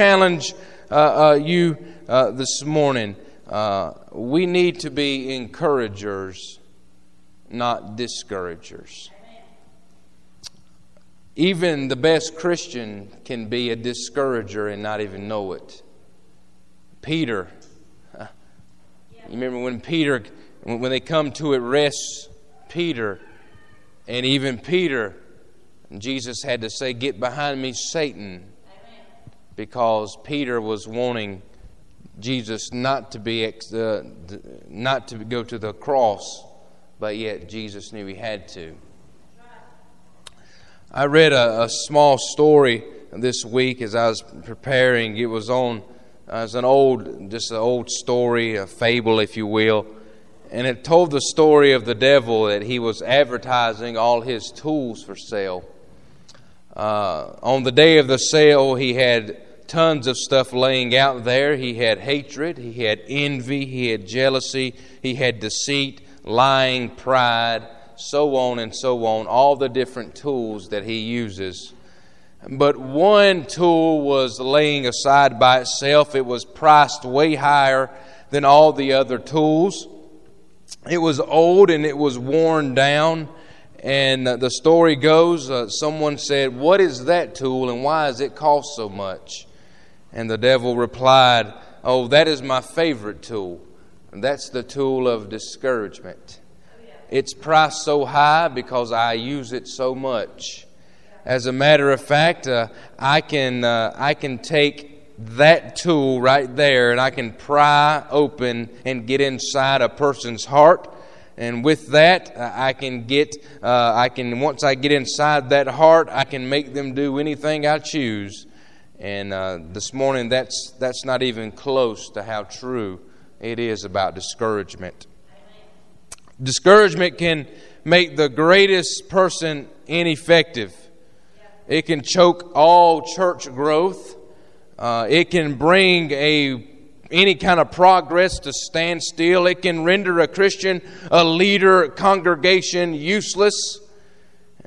challenge uh, uh, you uh, this morning. Uh, we need to be encouragers, not discouragers. Even the best Christian can be a discourager and not even know it. Peter, you remember when Peter, when they come to arrest Peter, and even Peter, Jesus had to say, Get behind me, Satan because Peter was wanting Jesus not to be uh, not to go to the cross, but yet Jesus knew he had to. I read a, a small story this week as I was preparing. It was on as an old, just an old story, a fable, if you will, and it told the story of the devil that he was advertising all his tools for sale. Uh, on the day of the sale, he had tons of stuff laying out there. He had hatred, he had envy, he had jealousy, he had deceit, lying, pride, so on and so on, all the different tools that he uses. But one tool was laying aside by itself. It was priced way higher than all the other tools. It was old and it was worn down. And the story goes uh, someone said, What is that tool and why does it cost so much? And the devil replied, Oh, that is my favorite tool. And that's the tool of discouragement. It's priced so high because I use it so much. As a matter of fact, uh, I, can, uh, I can take that tool right there and I can pry open and get inside a person's heart. And with that, uh, I can get, uh, I can, once I get inside that heart, I can make them do anything I choose. And uh, this morning, that's, that's not even close to how true it is about discouragement. Discouragement can make the greatest person ineffective. It can choke all church growth. Uh, it can bring a any kind of progress to stand still. It can render a Christian, a leader, congregation useless.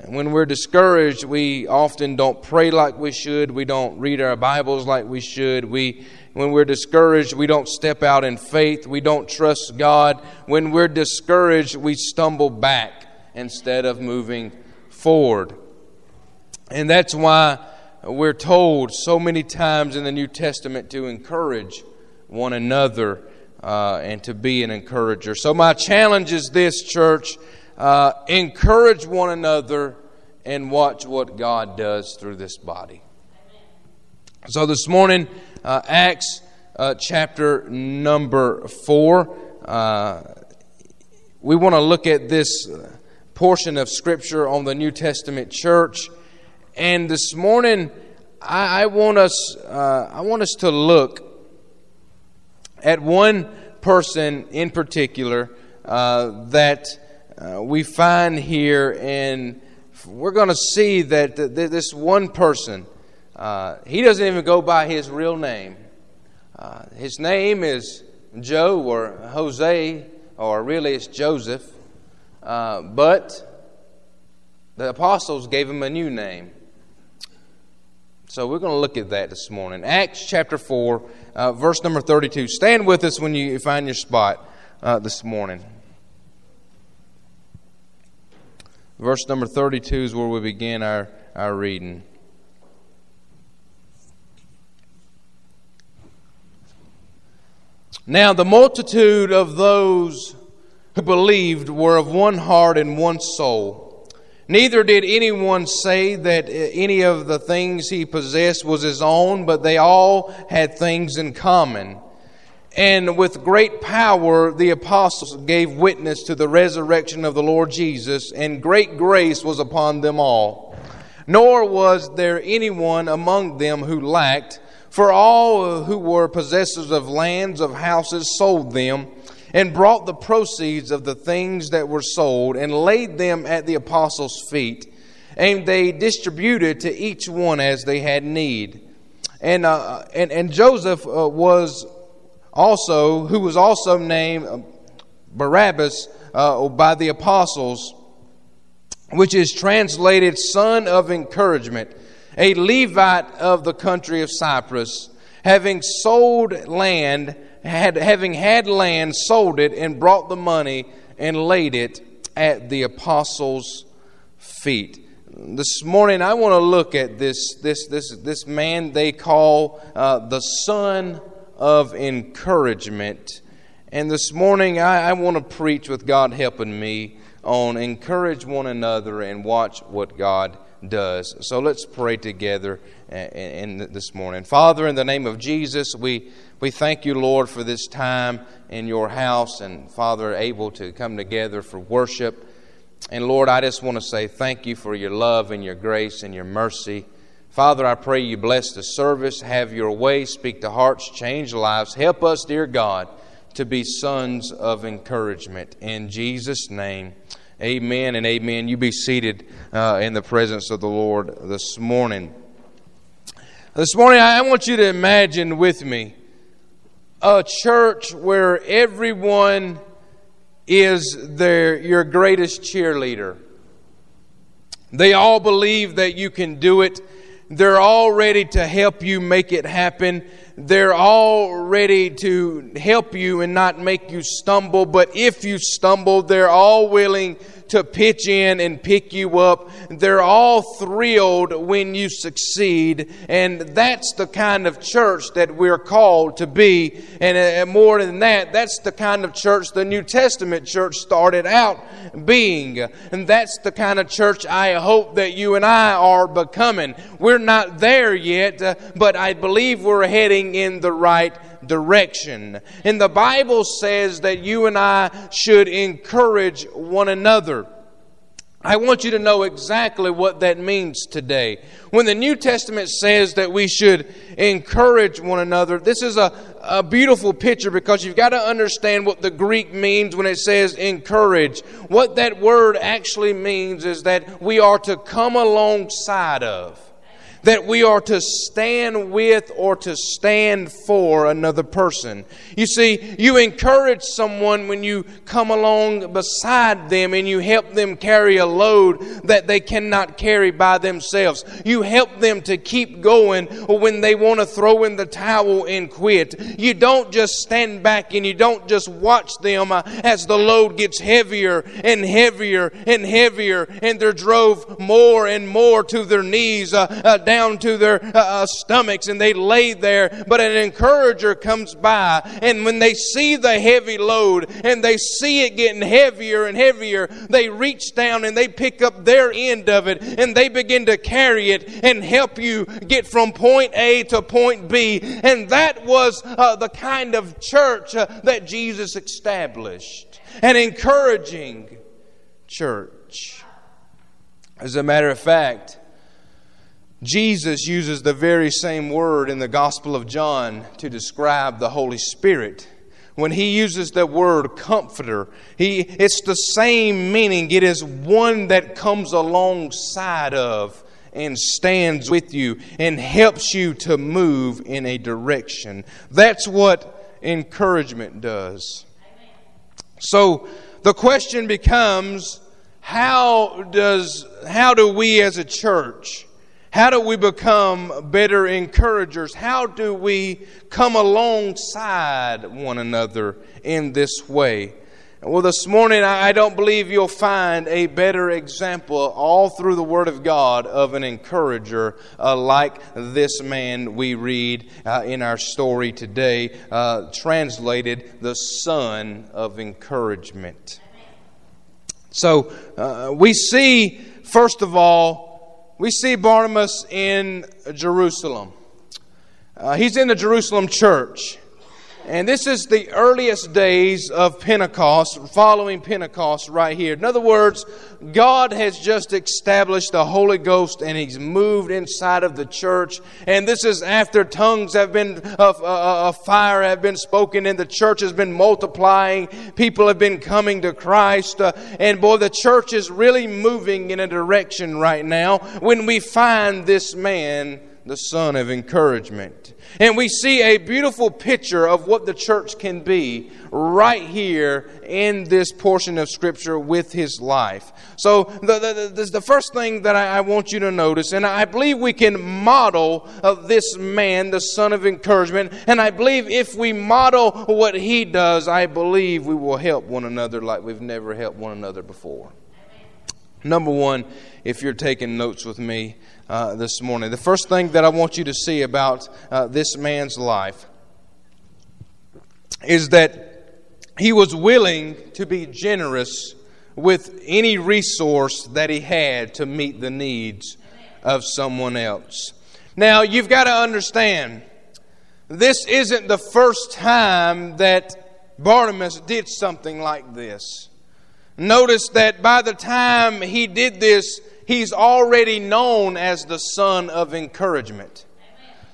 When we're discouraged, we often don't pray like we should. We don't read our Bibles like we should. We, when we're discouraged, we don't step out in faith. We don't trust God. When we're discouraged, we stumble back instead of moving forward. And that's why we're told so many times in the New Testament to encourage one another uh, and to be an encourager. So, my challenge is this, church uh, encourage one another and watch what God does through this body. So, this morning, uh, Acts uh, chapter number 4, uh, we want to look at this portion of Scripture on the New Testament church. And this morning, I, I want us, uh, I want us to look at one person in particular uh, that uh, we find here, and we're going to see that this one person, uh, he doesn't even go by his real name. Uh, his name is Joe or Jose, or really it's Joseph. Uh, but the apostles gave him a new name. So we're going to look at that this morning. Acts chapter 4, uh, verse number 32. Stand with us when you find your spot this morning. Verse number 32 is where we begin our, our reading. Now, the multitude of those who believed were of one heart and one soul. Neither did anyone say that any of the things he possessed was his own, but they all had things in common. And with great power, the apostles gave witness to the resurrection of the Lord Jesus, and great grace was upon them all. Nor was there anyone among them who lacked, for all who were possessors of lands, of houses, sold them, and brought the proceeds of the things that were sold, and laid them at the apostles' feet. And they distributed to each one as they had need. And, uh, and, and Joseph uh, was also, who was also named uh, Barnabas uh, by the apostles, which is translated son of encouragement, a Levite of the country of Cyprus, having sold land, had, having had land, sold it, and brought the money and laid it at the apostles' feet. This morning, I want to look at this, this, this, this man they call uh, the son of encouragement. And this morning, I, I want to preach with God helping me on encourage one another and watch what God does. So let's pray together in, this morning. Father, in the name of Jesus, we, we thank you, Lord, for this time in your house and, Father, able to come together for worship. And Lord, I just want to say thank you for your love and your grace and your mercy. Father, I pray you bless the service, have your way, speak to hearts, change lives. Help us, dear God, to be sons of encouragement. In Jesus' name, amen and amen. You be seated uh, in the presence of the Lord this morning. This morning, I want you to imagine with me a church where everyone is their, your greatest cheerleader. They all believe that you can do it. They're all ready to help you make it happen. They're all ready to help you and not make you stumble. But if you stumble, they're all willing to pitch in and pick you up. They're all thrilled when you succeed. And that's the kind of church that we're called to be. And uh, more than that, that's the kind of church the New Testament church started out being. And that's the kind of church I hope that you and I are becoming. We're not there yet, uh, but I believe we're heading in the right direction. And the Bible says that you and I should encourage one another. I want you to know exactly what that means today. When the New Testament says that we should encourage one another, this is a, a beautiful picture because you've got to understand what the Greek means when it says encourage. What that word actually means is that we are to come alongside of that we are to stand with or to stand for another person. You see, you encourage someone when you come along beside them and you help them carry a load that they cannot carry by themselves. You help them to keep going when they want to throw in the towel and quit. You don't just stand back and you don't just watch them uh, as the load gets heavier and heavier and heavier and they're drove more and more to their knees uh, uh, down to their uh, uh, stomachs and they lay there. But an encourager comes by, and when they see the heavy load and they see it getting heavier and heavier, they reach down and they pick up their end of it and they begin to carry it and help you get from point A to point B. And that was uh, the kind of church uh, that Jesus established an encouraging church. As a matter of fact, Jesus uses the very same word in the Gospel of John to describe the Holy Spirit. When he uses the word comforter, he, it's the same meaning. It is one that comes alongside of and stands with you and helps you to move in a direction. That's what encouragement does. So the question becomes how does how do we as a church how do we become better encouragers? How do we come alongside one another in this way? Well, this morning, I don't believe you'll find a better example all through the Word of God of an encourager uh, like this man we read uh, in our story today, uh, translated the Son of Encouragement. So, uh, we see, first of all, we see Barnabas in Jerusalem. Uh, he's in the Jerusalem church. And this is the earliest days of Pentecost, following Pentecost right here. In other words, God has just established the Holy Ghost and He's moved inside of the church. And this is after tongues have been, of, uh, uh, of fire have been spoken and the church has been multiplying. People have been coming to Christ. Uh, and boy, the church is really moving in a direction right now when we find this man the son of encouragement. And we see a beautiful picture of what the church can be right here in this portion of Scripture with his life. So, the, the, the first thing that I, I, want you to notice, and I believe we can model of this man, the son of encouragement, and I believe if we model what he does, I believe we will help one another like we've never helped one another before. Number one, if you're taking notes with me uh, this morning, the first thing that I want you to see about uh, this man's life is that he was willing to be generous with any resource that he had to meet the needs of someone else. Now, you've got to understand, this isn't the first time that Barnabas did something like this. Notice that by the time he did this, he's already known as the son of encouragement.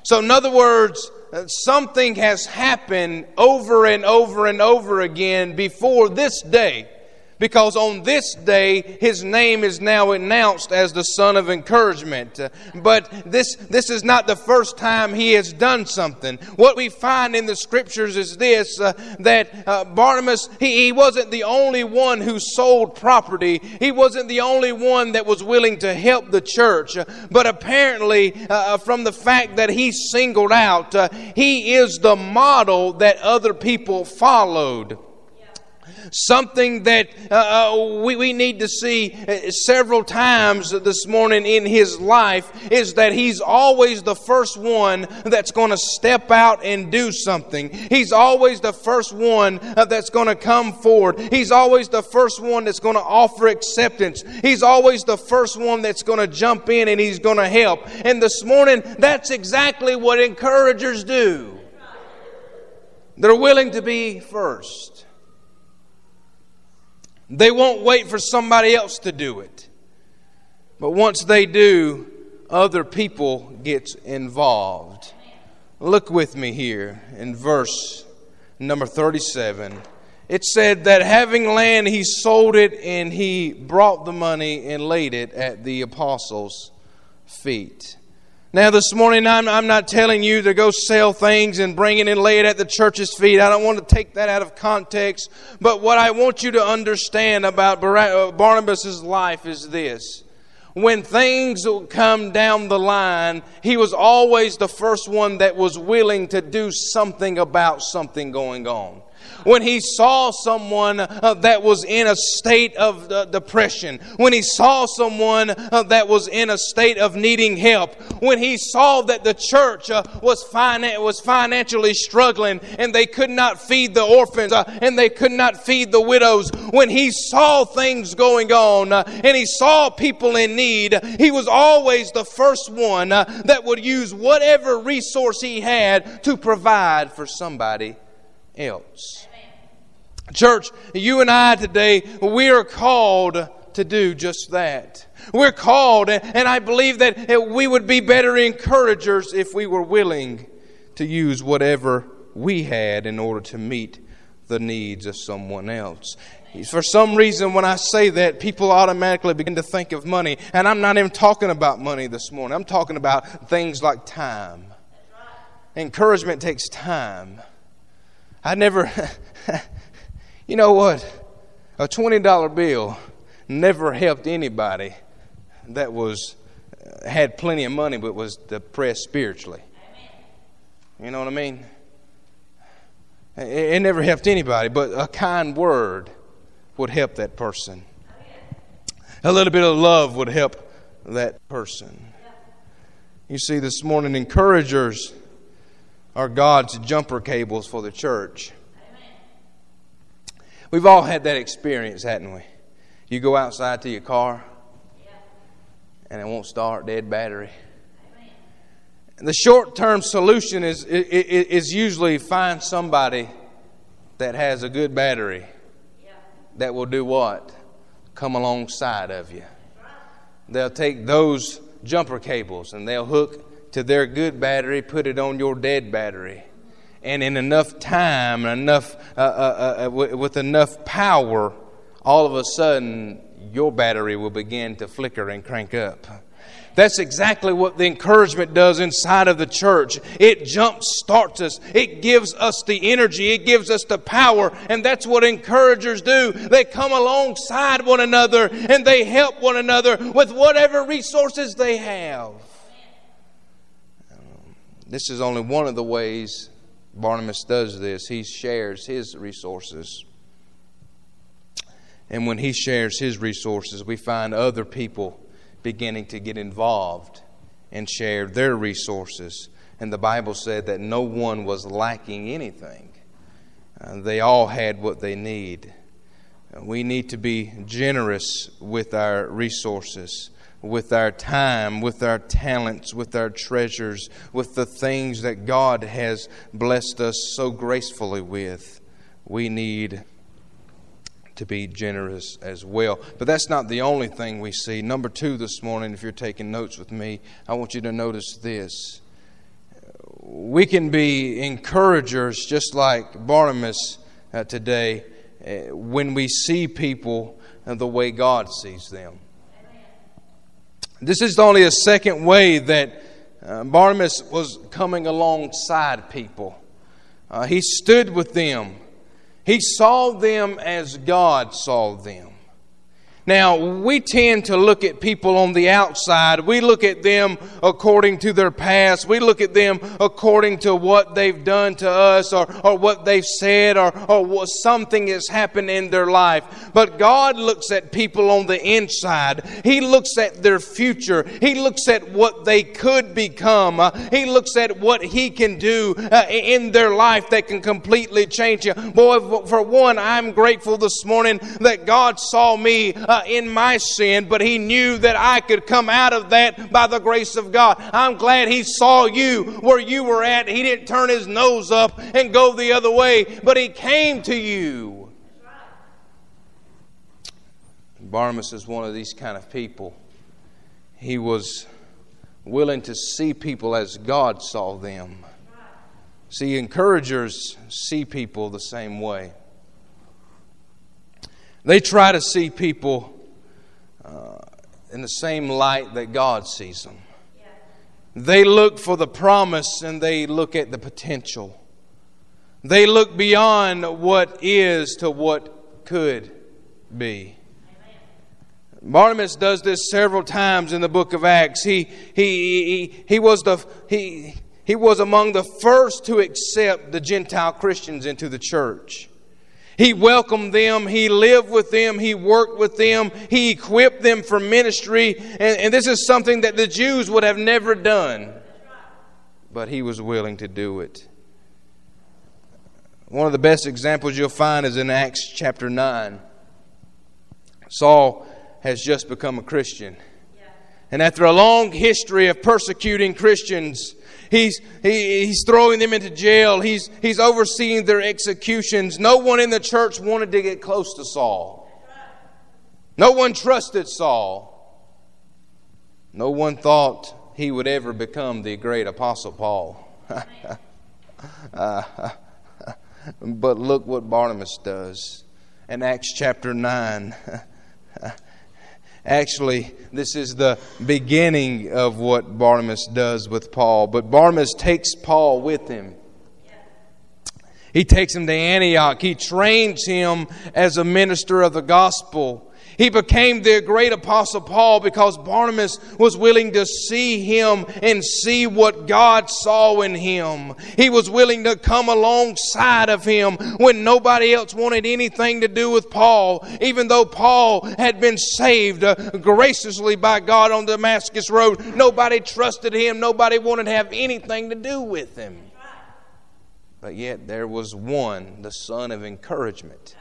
So, in other words, uh, something has happened over and over and over again before this day because on this day his name is now announced as the son of encouragement. But this, this is not the first time he has done something. What we find in the scriptures is this uh, that uh, Barnabas, he, he wasn't the only one who sold property, he wasn't the only one that was willing to help the church. But apparently, uh, uh from the fact that he singled out, uh, he is the model that other people followed something that uh, uh, we, we need to see uh, several times this morning in his life is that he's always the first one that's going to step out and do something. He's always the first one uh, that's going to come forward. He's always the first one that's going to offer acceptance. He's always the first one that's going to jump in and he's going to help. And this morning, that's exactly what encouragers do. They're willing to be first. They won't wait for somebody else to do it. But once they do, other people get involved. Look with me here in verse number 37. It said that having land, he sold it and he brought the money and laid it at the apostles' feet. Now, this morning, I'm, I'm not telling you to go sell things and bring it and lay it at the church's feet. I don't want to take that out of context. But what I want you to understand about uh, Barnabas' life is this. When things come down the line, he was always the first one that was willing to do something about something going on when he saw someone uh, that was in a state of uh, depression, when he saw someone uh, that was in a state of needing help, when he saw that the church uh, was, finan- was financially struggling and they could not feed the orphans uh, and they could not feed the widows, when he saw things going on uh, and he saw people in need, he was always the first one that would use whatever resource he had to provide for somebody else. Church, you and I today, we are called to do just that. We're called, and I believe that we would be better encouragers if we were willing to use whatever we had in order to meet the needs of someone else. For some reason, when I say that, people automatically begin to think of money. And I'm not even talking about money this morning. I'm talking about things like time. Encouragement takes time. I never, You know what? A $20 bill never helped anybody that was had plenty of money but was depressed spiritually. You know what I mean? It, never helped anybody, but a kind word would help that person. A little bit of love would help that person. You see, this morning, encouragers are God's jumper cables for the church. Amen. We've all had that experience, hadn't we? You go outside to your car and it won't start, dead battery. And the short term solution is, is usually find somebody that has a good battery that will do what? Come alongside of you. They'll take those jumper cables and they'll hook to their good battery, put it on your dead battery and in enough time, enough uh, uh, uh, with enough power, all of a sudden your battery will begin to flicker and crank up. That's exactly what the encouragement does inside of the church. It jump starts us. It gives us the energy. It gives us the power. And that's what encouragers do. They come alongside one another and they help one another with whatever resources they have. This is only one of the ways Barnabas does this. He shares his resources. And when he shares his resources, we find other people beginning to get involved and share their resources. And the Bible said that no one was lacking anything, uh, they all had what they need. We need to be generous with our resources with our time, with our talents, with our treasures, with the things that God has blessed us so gracefully with. We need to be generous as well. But that's not the only thing we see. Number two this morning, if you're taking notes with me, I want you to notice this. We can be encouragers just like Barnabas uh, today uh, when we see people the way God sees them. This is only a second way that uh, Barnabas was coming alongside people. Uh, he stood with them. He saw them as God saw them. Now, we tend to look at people on the outside. We look at them according to their past. We look at them according to what they've done to us or, or what they've said or, or what something has happened in their life. But God looks at people on the inside. He looks at their future. He looks at what they could become. Uh, he looks at what He can do uh, in their life that can completely change you. Boy, for one, I'm grateful this morning that God saw me. Uh, uh, in my sin, but He knew that I could come out of that by the grace of God. I'm glad He saw you where you were at. He didn't turn His nose up and go the other way, but He came to you. Barnabas is one of these kind of people. He was willing to see people as God saw them. See, encouragers see people the same way. They try to see people uh, in the same light that God sees them. They look for the promise and they look at the potential. They look beyond what is to what could be. Barnabas does this several times in the book of Acts. He, he, he, he, was the, he, he was among the first to accept the Gentile Christians into the church. He welcomed them. He lived with them. He worked with them. He equipped them for ministry. And, and, this is something that the Jews would have never done. But he was willing to do it. One of the best examples you'll find is in Acts chapter 9. Saul has just become a Christian. And after a long history of persecuting Christians, He's, he, he's throwing them into jail. He's, he's overseeing their executions. No one in the church wanted to get close to Saul. No one trusted Saul. No one thought he would ever become the great Apostle Paul. but look what Barnabas does. In Acts chapter 9, Actually, this is the beginning of what Barnabas does with Paul. But Barnabas takes Paul with him. He takes him to Antioch. He trains him as a minister of the gospel. He became the great apostle Paul because Barnabas was willing to see him and see what God saw in him. He was willing to come alongside of him when nobody else wanted anything to do with Paul, even though Paul had been saved uh, graciously by God on the Damascus Road. Nobody trusted him, nobody wanted to have anything to do with him. But yet there was one, the son of encouragement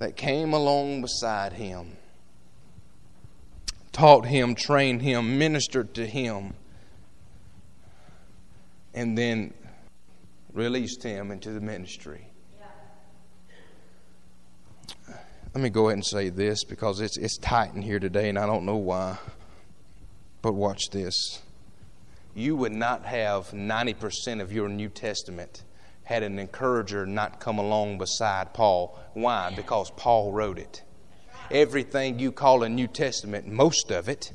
that came along beside him, taught him, trained him, ministered to him, and then released him into the ministry. Let me go ahead and say this because it's, it's tight in here today and I don't know why. But watch this. You would not have 90% of your New Testament had an encourager not come along beside Paul. Why? Because Paul wrote it. Everything you call a New Testament, most of it,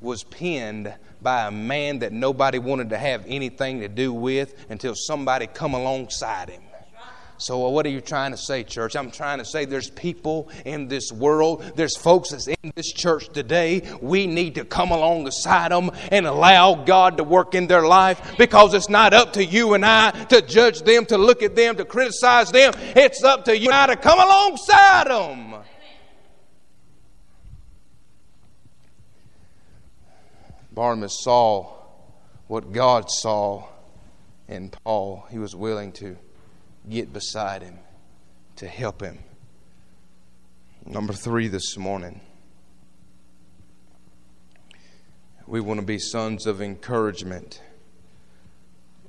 was penned by a man that nobody wanted to have anything to do with until somebody come alongside him. So, what are you trying to say, church? I'm trying to say there's people in this world, there's folks that's in this church today. We need to come alongside them and allow God to work in their life because it's not up to you and I to judge them, to look at them, to criticize them. It's up to you and I to come alongside them. Barnabas saw what God saw in Paul. He was willing to get beside him to help him. Number three this morning. We want to be sons of encouragement.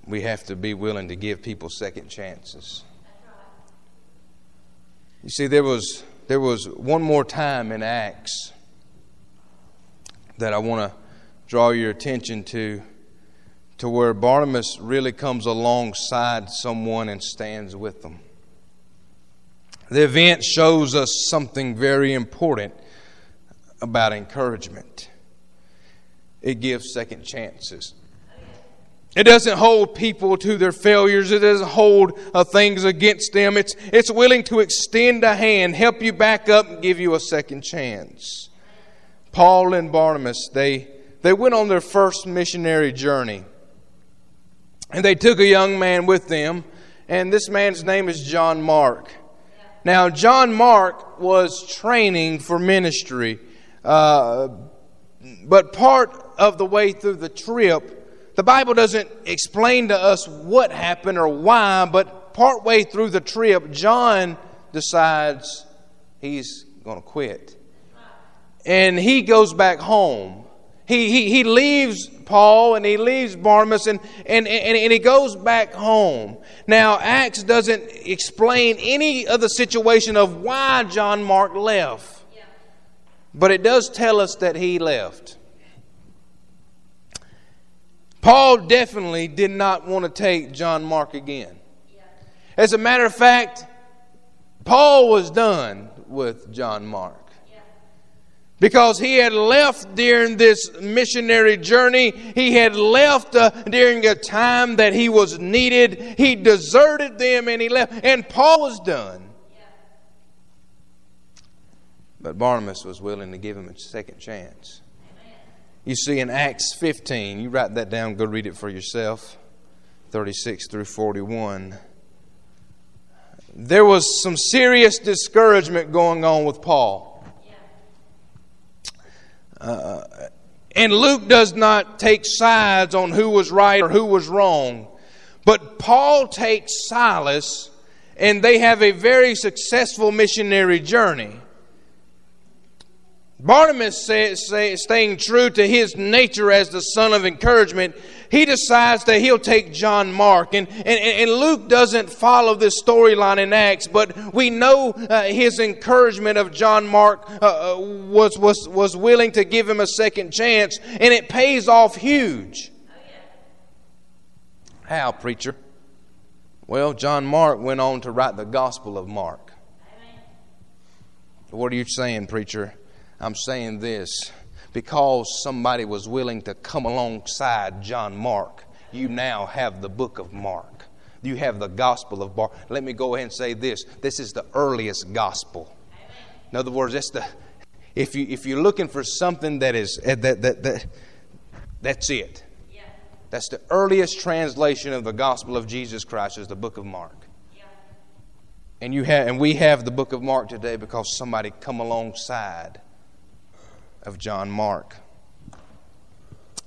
We have to be willing to give people second chances. You see, there was there was one more time in Acts that I want to draw your attention to to where Barnabas really comes alongside someone and stands with them. The event shows us something very important about encouragement. It gives second chances. It doesn't hold people to their failures. It doesn't hold uh, things against them. It's, it's willing to extend a hand, help you back up, and give you a second chance. Paul and Barnabas, they, they went on their first missionary journey. And they took a young man with them, and this man's name is John Mark. Now, John Mark was training for ministry, uh, but part of the way through the trip, the Bible doesn't explain to us what happened or why, but part way through the trip, John decides he's going to quit. And he goes back home. He, he, he leaves Paul and he leaves Barnabas and, and, and, and he goes back home. Now, Acts doesn't explain any of the situation of why John Mark left, but it does tell us that he left. Paul definitely did not want to take John Mark again. As a matter of fact, Paul was done with John Mark because he had left during this missionary journey. He had left uh, during a time that he was needed. He deserted them and he left. And Paul was done. But Barnabas was willing to give him a second chance. You see in Acts 15, you write that down, go read it for yourself 36 through 41. There was some serious discouragement going on with Paul. And Luke does not take sides on who was right or who was wrong. But Paul takes Silas, and they have a very successful missionary journey. Barnabas, say, say, staying true to his nature as the son of encouragement, he decides that he'll take John Mark. And, and, and Luke doesn't follow this storyline in Acts, but we know uh, his encouragement of John Mark uh, uh, was, was, was willing to give him a second chance, and it pays off huge. How, preacher? Well, John Mark went on to write the Gospel of Mark. What are you saying, preacher? I'm saying this because somebody was willing to come alongside John Mark, you now have the book of Mark. You have the gospel of Mark. Let me go ahead and say this this is the earliest gospel. In other words, that's the if you if you're looking for something that is eh, that that, that that's it. That's the earliest translation of the gospel of Jesus Christ is the book of Mark. Yeah. And you have and we have the book of Mark today because somebody come alongside of John Mark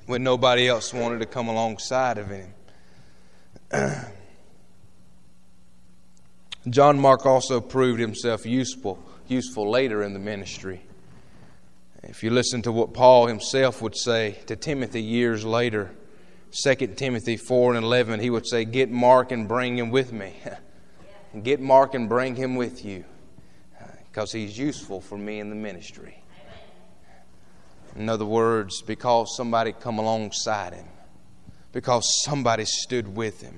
when nobody else wanted to come alongside of him. John Mark also proved himself useful, useful later in the ministry. If you listen to what Paul himself would say to Timothy years later, 2 Timothy 4 and 11, he would say, Get Mark and bring him with me. Get Mark and bring him with you because he's useful for me in the ministry. In other words, because somebody come alongside him, because somebody stood with him.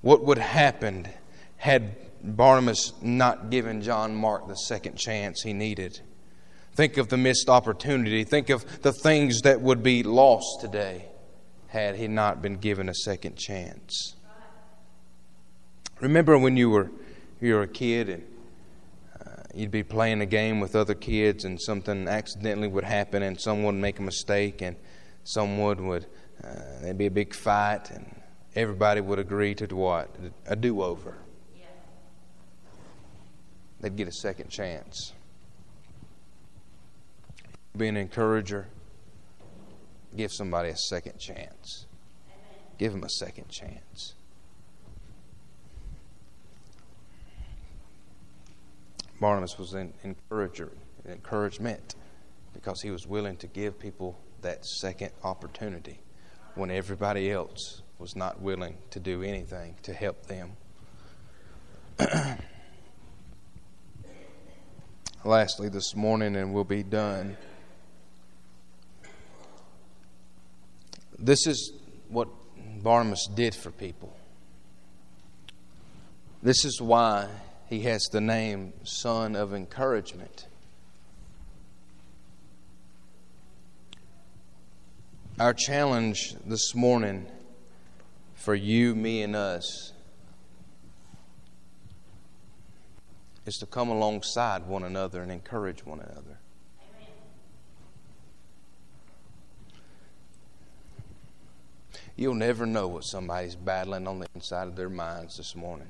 What would happen had Barnabas not given John Mark the second chance he needed? Think of the missed opportunity. Think of the things that would be lost today had he not been given a second chance. Remember when you were you were a kid and you'd be playing a game with other kids and something accidentally would happen and someone would make a mistake and someone would uh, there'd be a big fight and everybody would agree to what a do-over. Yeah. They'd get a second chance. Be an encourager. Give somebody a second chance. Amen. Give them a second chance. Barnabas was an encourager, encouragement, because he was willing to give people that second opportunity when everybody else was not willing to do anything to help them. Lastly, this morning, and we'll be done. This is what Barnabas did for people. This is why he has the name Son of Encouragement. Our challenge this morning for you, me, and us is to come alongside one another and encourage one another. You'll never know what somebody's battling on the inside of their minds this morning.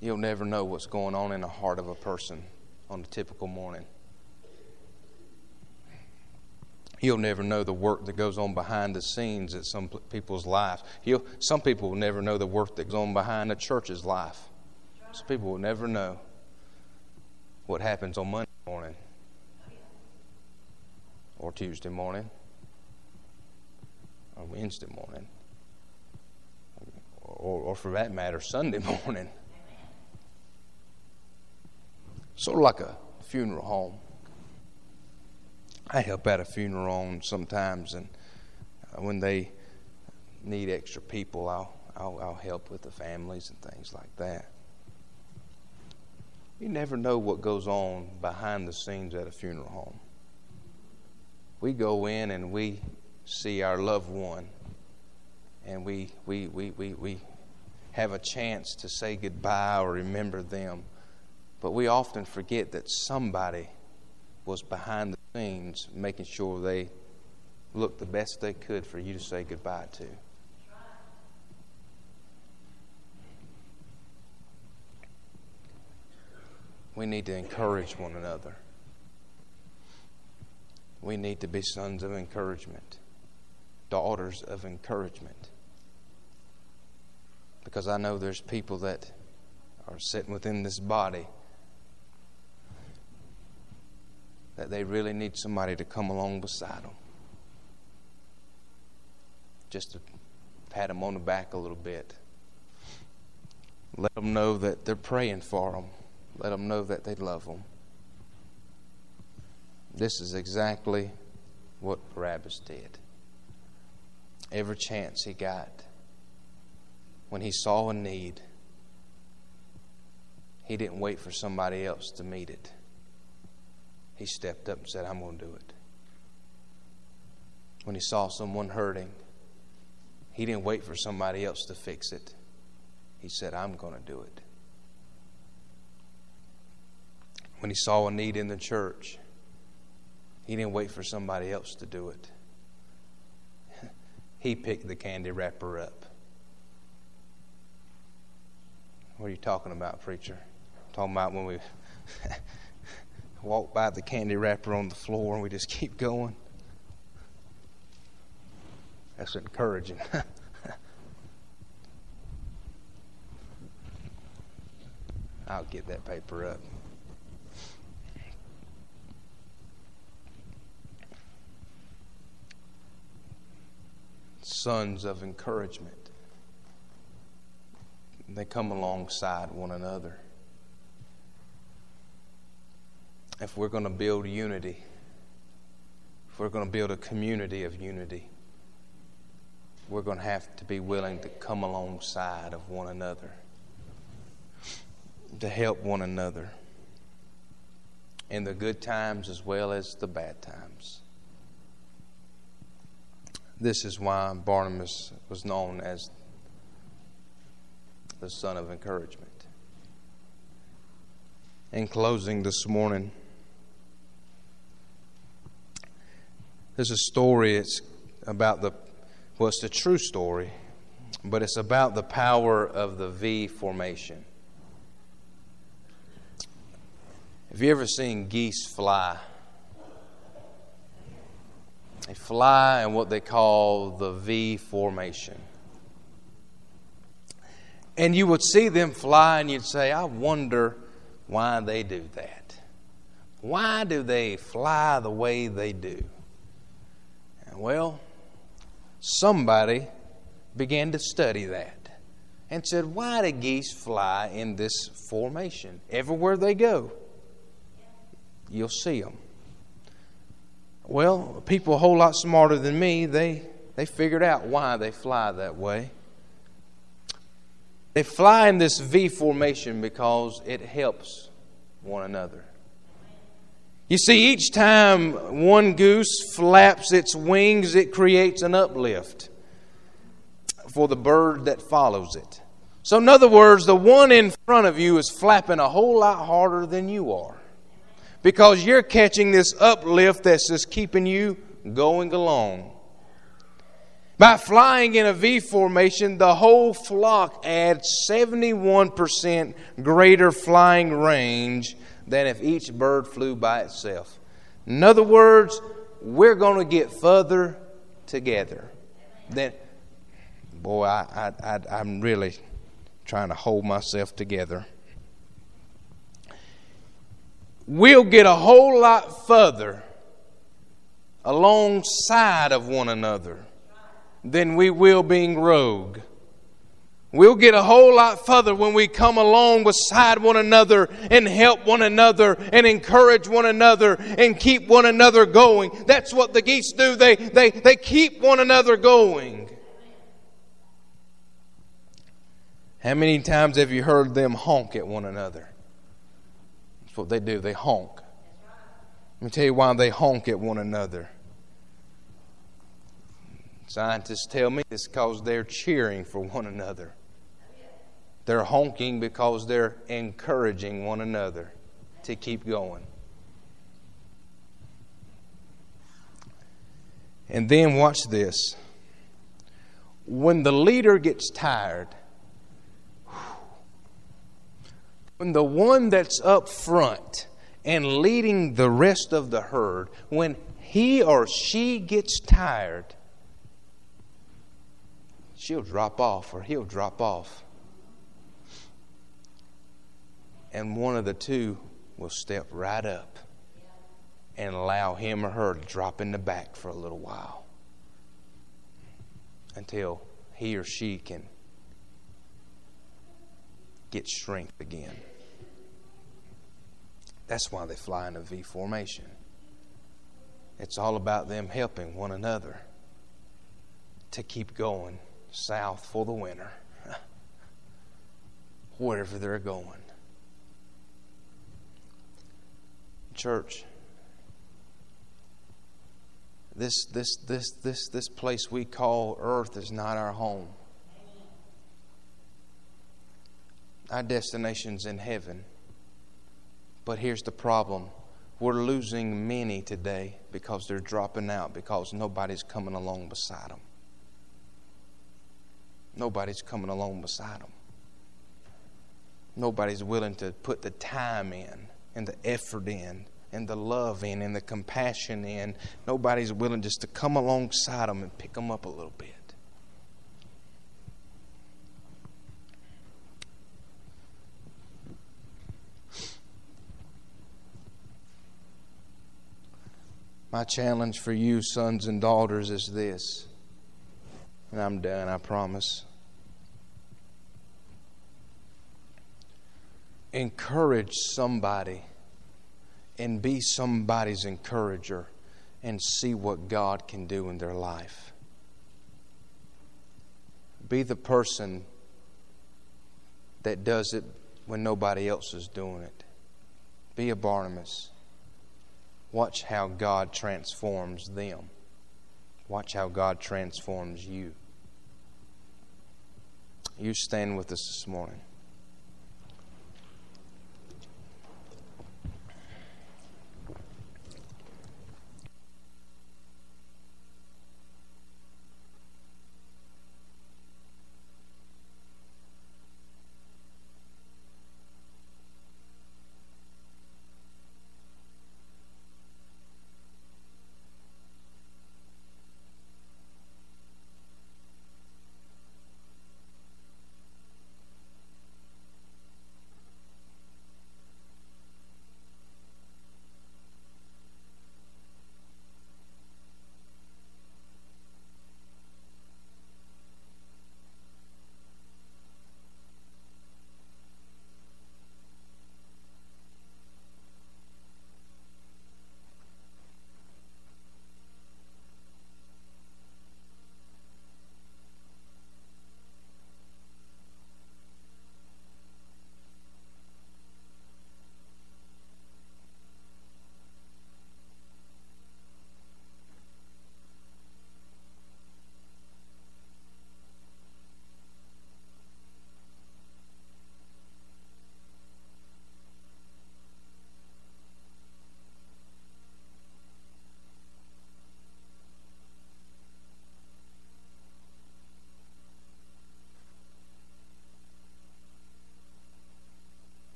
You'll never know what's going on in the heart of a person on a typical morning. You'll never know the work that goes on behind the scenes at some people's lives. You'll, some people will never know the work that goes on behind a church's life. Some people will never know what happens on Monday morning or Tuesday morning or Wednesday morning, or, or for that matter, Sunday morning. Sort of like a funeral home. I help at a funeral home sometimes, and uh, when they need extra people, I'll, I'll, I'll help with the families and things like that. You never know what goes on behind the scenes at a funeral home. We go in and we see our loved one and we, we, we, we, we have a chance to say goodbye or remember them. But we often forget that somebody was behind the scenes making sure they looked the best they could for you to say goodbye to. We need to encourage one another. We need to be sons of encouragement daughters of encouragement. Because I know there's people that are sitting within this body that they really need somebody to come along beside them. Just to pat them on the back a little bit. Let them know that they're praying for them. Let them know that they love them. This is exactly what Barnabas did every chance he got. When he saw a need, he didn't wait for somebody else to meet it. He stepped up and said, I'm going to do it. When he saw someone hurting, he didn't wait for somebody else to fix it. He said, I'm going to do it. When he saw a need in the church, he didn't wait for somebody else to do it he picked the candy wrapper up. What are you talking about, preacher? I'm talking about when we walk by the candy wrapper on the floor and we just keep going. That's encouraging. I'll get that paper up. sons of encouragement. They come alongside one another. If we're going to build unity, if we're going to build a community of unity, we're going to have to be willing to come alongside of one another, to help one another. in the good times as well as the bad times. This is why Barnabas was known as the son of encouragement. In closing this morning, there's a story. It's about the, well, it's a true story, but it's about the power of the V formation. Have you ever seen geese fly? They fly in what they call the V formation. And you would see them fly and you'd say, I wonder why they do that. Why do they fly the way they do? Well, somebody began to study that and said, Why do geese fly in this formation? Everywhere they go, you'll see them. Well, people a whole lot smarter than me, they, they figured out why they fly that way. They fly in this V formation because it helps one another. You see, each time one goose flaps its wings, it creates an uplift for the bird that follows it. So, in other words, the one in front of you is flapping a whole lot harder than you are because you're catching this uplift that's just keeping you going along. By flying in a V formation, the whole flock adds 71% greater flying range than if each bird flew by itself. In other words, we're going to get further together. Then, boy, I, I, I, am really trying to hold myself together. We'll get a whole lot further alongside of one another than we will being rogue. We'll get a whole lot further when we come along beside one another and help one another and encourage one another and keep one another going. That's what the geese do. They, they, they keep one another going. How many times have you heard them honk at one another? That's what they do. They honk. Let me tell you why they honk at one another. Scientists tell me it's because they're cheering for one another. They're honking because they're encouraging one another to keep going. And then watch this. When the leader gets tired, when the one that's up front and leading the rest of the herd, when he or she gets tired, she'll drop off or he'll drop off and one of the two will step right up and allow him or her to drop in the back for a little while until he or she can get strength again. That's why they fly in a V formation. It's all about them helping one another to keep going south for the winter, wherever they're going. Church, this, this, this, this, this place we call earth is not our home. Our destination's in heaven. But here's the problem we're losing many today because they're dropping out because nobody's coming along beside them. Nobody's coming along beside them. Nobody's willing to put the time in and the effort in and the love in and the compassion in. Nobody's willing just to come alongside them and pick them up a little bit. My challenge for you, sons and daughters, is this. And I'm done, I promise. Encourage somebody and be somebody's encourager and see what God can do in their life. Be the person that does it when nobody else is doing it. Be a Barnabas. watch how God transforms them. Watch how God transforms you. You stand with us this morning.